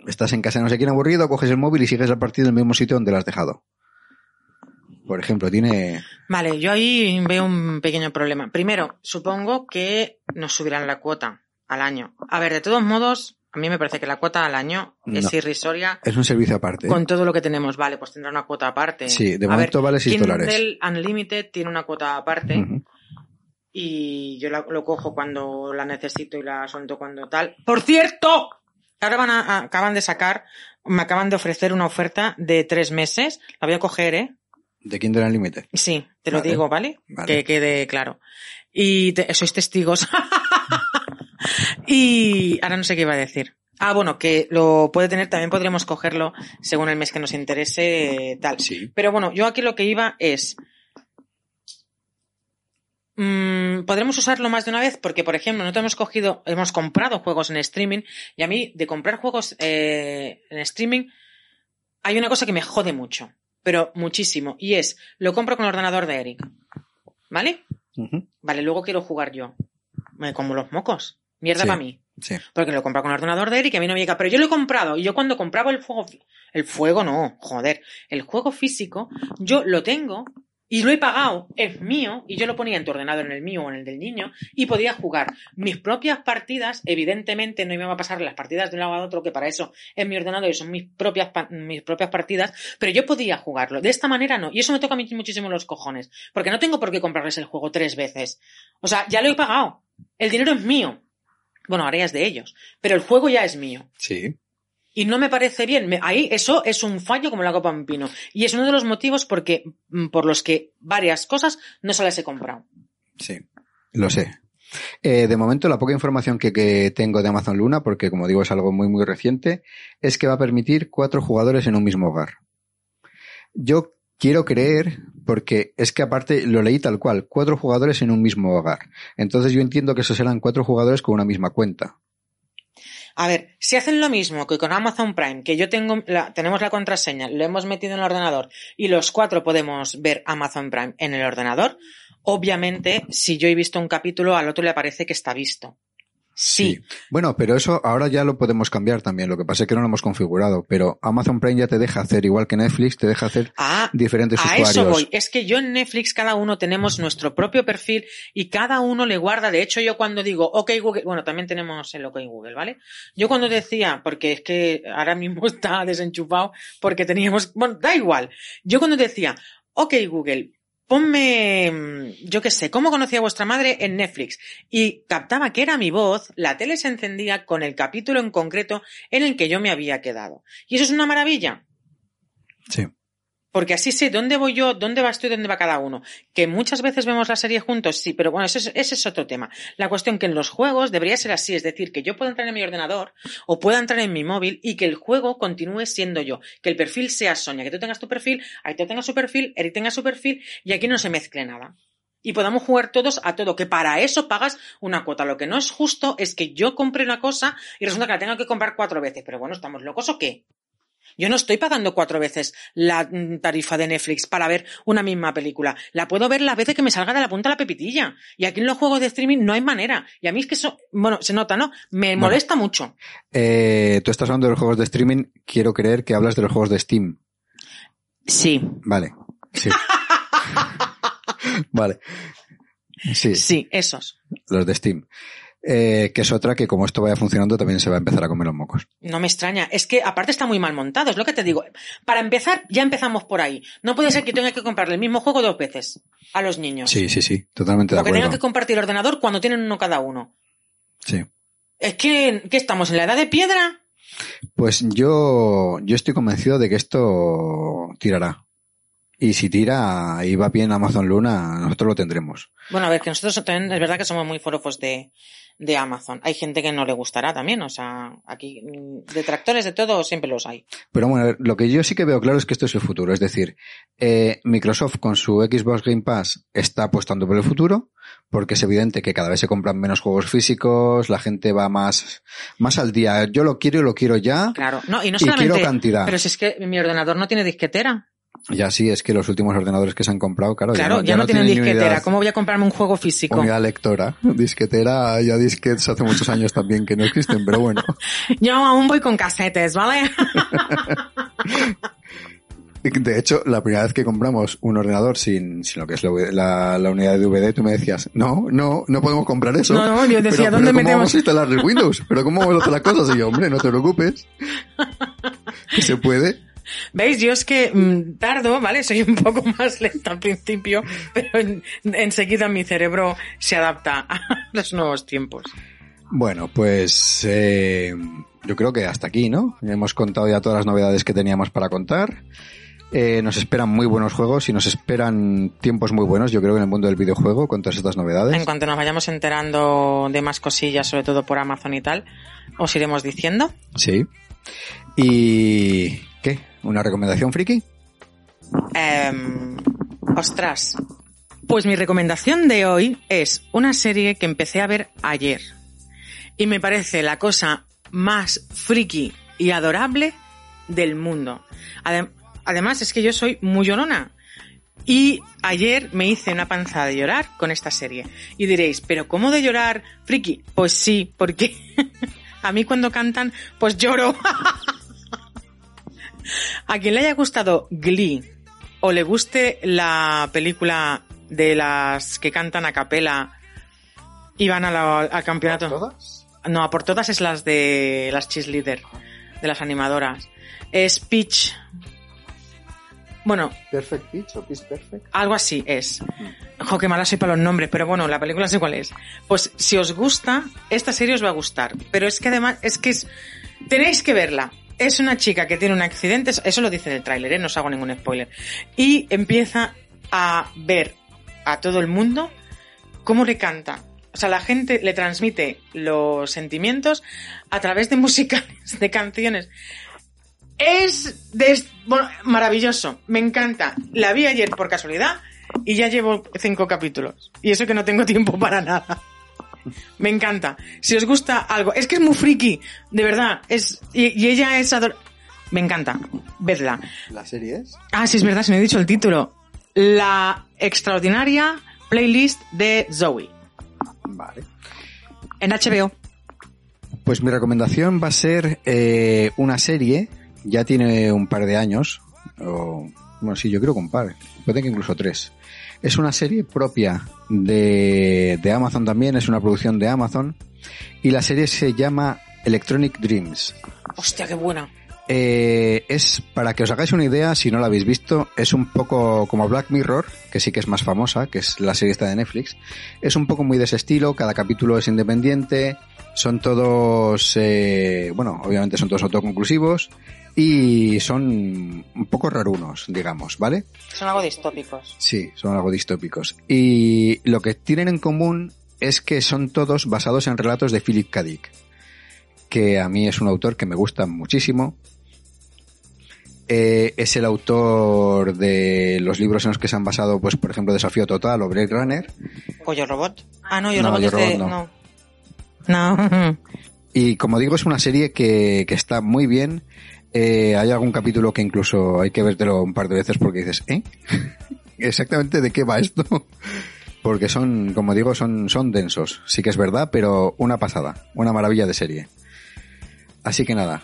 Estás en casa de no sé quién aburrido, coges el móvil y sigues el partido en el mismo sitio donde lo has dejado. Por ejemplo, tiene, Vale, yo ahí veo un pequeño problema. Primero, supongo que nos subirán la cuota al año. A ver, de todos modos, a mí me parece que la cuota al año es No. irrisoria es un servicio aparte. ¿eh? con todo lo que tenemos. Vale, pues tendrá una cuota aparte. Sí, de momento ver, vale 6 Kindle dólares. Unlimited tiene una cuota aparte. Y yo la- lo cojo cuando la necesito y la suelto cuando tal. ¡Por cierto! Ahora van a, a- acaban de sacar, me acaban de ofrecer una oferta de tres meses. La voy a coger, ¿eh? De Kindle Unlimited. Sí, te lo digo, ¿vale? Vale. Que quede claro. Y te- sois testigos. y ahora no sé qué iba a decir. Ah, bueno, que lo puede tener, también podríamos cogerlo según el mes que nos interese, tal. Sí. Pero bueno, yo aquí lo que iba es. mm, Podremos usarlo más de una vez porque, por ejemplo, nosotros hemos cogido, hemos comprado juegos en streaming y a mí de comprar juegos eh, en streaming hay una cosa que me jode mucho, pero muchísimo, y es, lo compro con el ordenador de Eric. ¿Vale? Vale, luego quiero jugar yo. Me como los mocos. Mierda Sí. para mí. Sí. Porque lo he comprado con el ordenador de Eric y a mí no me llega. Pero yo lo he comprado y yo cuando compraba el fuego, el fuego no, joder, el juego físico, yo lo tengo y lo he pagado, es mío y yo lo ponía en tu ordenador, en el mío o en el del niño y podía jugar mis propias partidas. Evidentemente no iba a pasar las partidas de un lado a otro, que para eso es mi ordenador y son mis propias, mis propias partidas, pero yo podía jugarlo. De esta manera no. Y eso me toca a mí muchísimo los cojones. Porque no tengo por qué comprarles el juego tres veces. O sea, ya lo he pagado. El dinero es mío. Bueno, ahora ya es de ellos. Pero el juego ya es mío. Sí. Y no me parece bien. Me- ahí eso es un fallo como la copa pino. Y es uno de los motivos porque, mm, por los que varias cosas no se las he comprado. Sí. Lo sé. Eh, de momento, la poca información que, que tengo de Amazon Luna, porque como digo es algo muy muy reciente, es que va a permitir cuatro jugadores en un mismo hogar. Yo quiero creer, porque es que aparte lo leí tal cual, cuatro jugadores en un mismo hogar. Entonces yo entiendo que esos serán cuatro jugadores con una misma cuenta. A ver, si hacen lo mismo que con Amazon Prime, que yo tengo la, tenemos la contraseña, lo hemos metido en el ordenador y los cuatro podemos ver Amazon Prime en el ordenador, obviamente, si yo he visto un capítulo, al otro le parece que está visto. Sí. Bueno, pero eso ahora ya lo podemos cambiar también. Lo que pasa es que no lo hemos configurado. Pero Amazon Prime ya te deja hacer, igual que Netflix, te deja hacer Ah, diferentes a usuarios. eso voy. Es que yo en Netflix cada uno tenemos nuestro propio perfil y cada uno le guarda. De hecho, yo cuando digo OK Google, bueno, también tenemos el OK Google, ¿vale? Yo cuando decía, porque es que ahora mismo está desenchufado porque teníamos, bueno, da igual. Yo cuando decía OK Google, ponme, mm, yo qué sé, ¿cómo conocía a vuestra madre en Netflix? Y captaba que era mi voz, la tele se encendía con el capítulo en concreto en el que yo me había quedado. Y eso es una maravilla. Sí. Porque así sé dónde voy yo, dónde vas tú y dónde va cada uno. Que muchas veces vemos la serie juntos, sí, pero bueno, ese es, otro tema. La cuestión que en los juegos debería ser así, es decir, que yo pueda entrar en mi ordenador o pueda entrar en mi móvil y que el juego continúe siendo yo. Que el perfil sea Sonia, que tú tengas tu perfil, Aitor tenga su perfil, Eric tenga su perfil y aquí no se mezcle nada. Y podamos jugar todos a todo, que para eso pagas una cuota. Lo que no es justo es que yo compre una cosa y resulta que la tengo que comprar cuatro veces. Pero bueno, ¿estamos locos o qué? Yo no estoy pagando cuatro veces la mm, tarifa de Netflix para ver una misma película. La puedo ver las veces que me salga de la punta la pepitilla. Y aquí en los juegos de streaming no hay manera. Y a mí es que eso, bueno, se nota, ¿no? Me Bueno. molesta mucho. Eh, tú estás hablando de los juegos de streaming, quiero creer que hablas de los juegos de Steam. Sí, Vale. Sí. vale. Sí, sí, esos. los de Steam. Eh, que es otra que como esto vaya funcionando también se va a empezar a comer los mocos. No me extraña. Es que aparte está muy mal montado, es lo que te digo. Para empezar, ya empezamos por ahí. No puede ser que tenga que comprarle el mismo juego dos veces a los niños. Sí, sí, sí, totalmente de o que tengan acuerdo. que compartir ordenador cuando tienen uno cada uno. Sí. Es que, ¿qué estamos? ¿En la edad de piedra? Pues yo, yo estoy convencido de que esto tirará. Y si tira y va bien Amazon Luna, nosotros lo tendremos. Bueno, a ver, que nosotros también es verdad que somos muy forofos de, de Amazon. Hay gente que no le gustará también, o sea, aquí mm, detractores de todo siempre los hay. Pero bueno, lo que yo sí que veo claro es que esto es el futuro. Es decir, eh, Microsoft con su Xbox Game Pass está apostando por el futuro, porque es evidente que cada vez se compran menos juegos físicos, la gente va más, más al día. Yo lo quiero y lo quiero ya. Claro, no, y no y solamente. quiero cantidad. Pero si es que mi ordenador no tiene disquetera. Ya sí, es que los últimos ordenadores que se han comprado, claro, Claro, ya, no, tienen disquetera. unidad- ¿Cómo voy a comprarme un juego físico? Unidad lectora. Disquetera, ya disquets hace muchos años también que no existen, pero bueno. Yo aún voy con casetes, ¿vale? De hecho, la primera vez que compramos un ordenador sin, sin lo que es la, la- la unidad de DVD, tú me decías, no, no, no podemos comprar eso. No, no, yo decía, Pero- ¿dónde pero ¿cómo metemos? vamos a instalar el Windows? ¿Pero cómo vamos a hacer las cosas? Y yo, hombre, no te preocupes. Que se puede. ¿Veis? Yo es que mm, tardo, ¿vale? Soy un poco más lenta al principio, pero en- enseguida mi cerebro se adapta a los nuevos tiempos. Bueno, pues eh, yo creo que hasta aquí, ¿no? Hemos contado ya todas las novedades que teníamos para contar. Eh, nos esperan muy buenos juegos y nos esperan tiempos muy buenos, yo creo, en el mundo del videojuego con todas estas novedades. En cuanto nos vayamos enterando de más cosillas, sobre todo por Amazon y tal, os iremos diciendo. Sí. ¿Y? ¿Una recomendación friki? Em, ostras. Pues mi recomendación de hoy es una serie que empecé a ver ayer. Y me parece la cosa más friki y adorable del mundo. Adem- además es que yo soy muy llorona. Y ayer me hice una panza de llorar con esta serie. Y diréis, ¿pero cómo de llorar friki? Pues sí, porque a mí cuando cantan, pues lloro. a quien le haya gustado Glee o le guste la película de las que cantan a capela y van a la- al campeonato. ¿Todas? No, a por todas es las de las cheerleader, de las animadoras. Es Peach. Bueno, Perfect Pitch o Pitch Perfect. algo así es. Jo, qué mala soy para los nombres, pero bueno, la película sé cuál es. Pues si os gusta, esta serie os va a gustar. Pero es que además, es que es... Tenéis que verla. Es una chica que tiene un accidente, eso lo dice el tráiler, ¿eh? no os hago ningún spoiler. Y empieza a ver a todo el mundo cómo le canta. O sea, la gente le transmite los sentimientos a través de musicales, de canciones. Es maravilloso, me encanta. La vi ayer por casualidad y ya llevo cinco capítulos. Y eso que no tengo tiempo para nada. Me encanta. Si os gusta algo, es que es muy friki, de verdad. Es y, y ella es ador... Me encanta. Vedla. ¿La serie es? Ah, sí es verdad, se me ha dicho el título. La extraordinaria playlist de Zoe Vale. en HBO. Pues mi recomendación va a ser eh, una serie, ya tiene un par de años, o, bueno, sí, yo creo que un par, puede que incluso tres. Es una serie propia de, de Amazon también, es una producción de Amazon, y la serie se llama Electronic Dreams. Hostia, qué buena. Eh, es, para que os hagáis una idea, si no la habéis visto, es un poco como Black Mirror, que sí que es más famosa, que es la serie esta de Netflix. Es un poco muy de ese estilo, cada capítulo es independiente, son todos, eh, bueno, obviamente son todos autoconclusivos y son un poco rarunos, digamos, ¿vale? Son algo distópicos. Sí, son algo distópicos. Y lo que tienen en común es que son todos basados en relatos de Philip K. Dick, que a mí es un autor que me gusta muchísimo. Eh, es el autor de los libros en los que se han basado, pues, por ejemplo, Desafío Total o Blade Runner. ¿O Yo Robot? Ah, no, Yo No, Robot Yo es de... Robot No. No. Y como digo, es una serie que, que está muy bien. Eh, hay algún capítulo que incluso hay que vértelo un par de veces porque dices, ¿eh? ¿Exactamente de qué va esto? Porque son, como digo, son, son densos. Sí que es verdad, pero una pasada. Una maravilla de serie. Así que nada.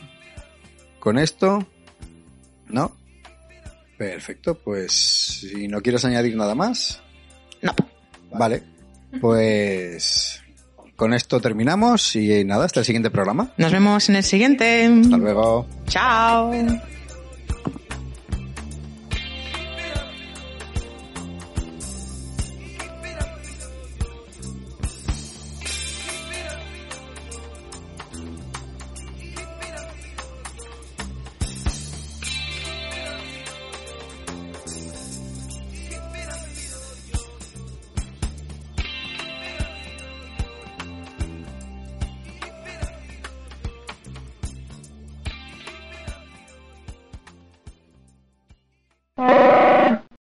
Con esto, ¿no? Perfecto, pues si no quieres añadir nada más, No. vale. Pues con esto terminamos y nada, hasta el siguiente programa. Nos vemos en el siguiente. Hasta luego. Chao.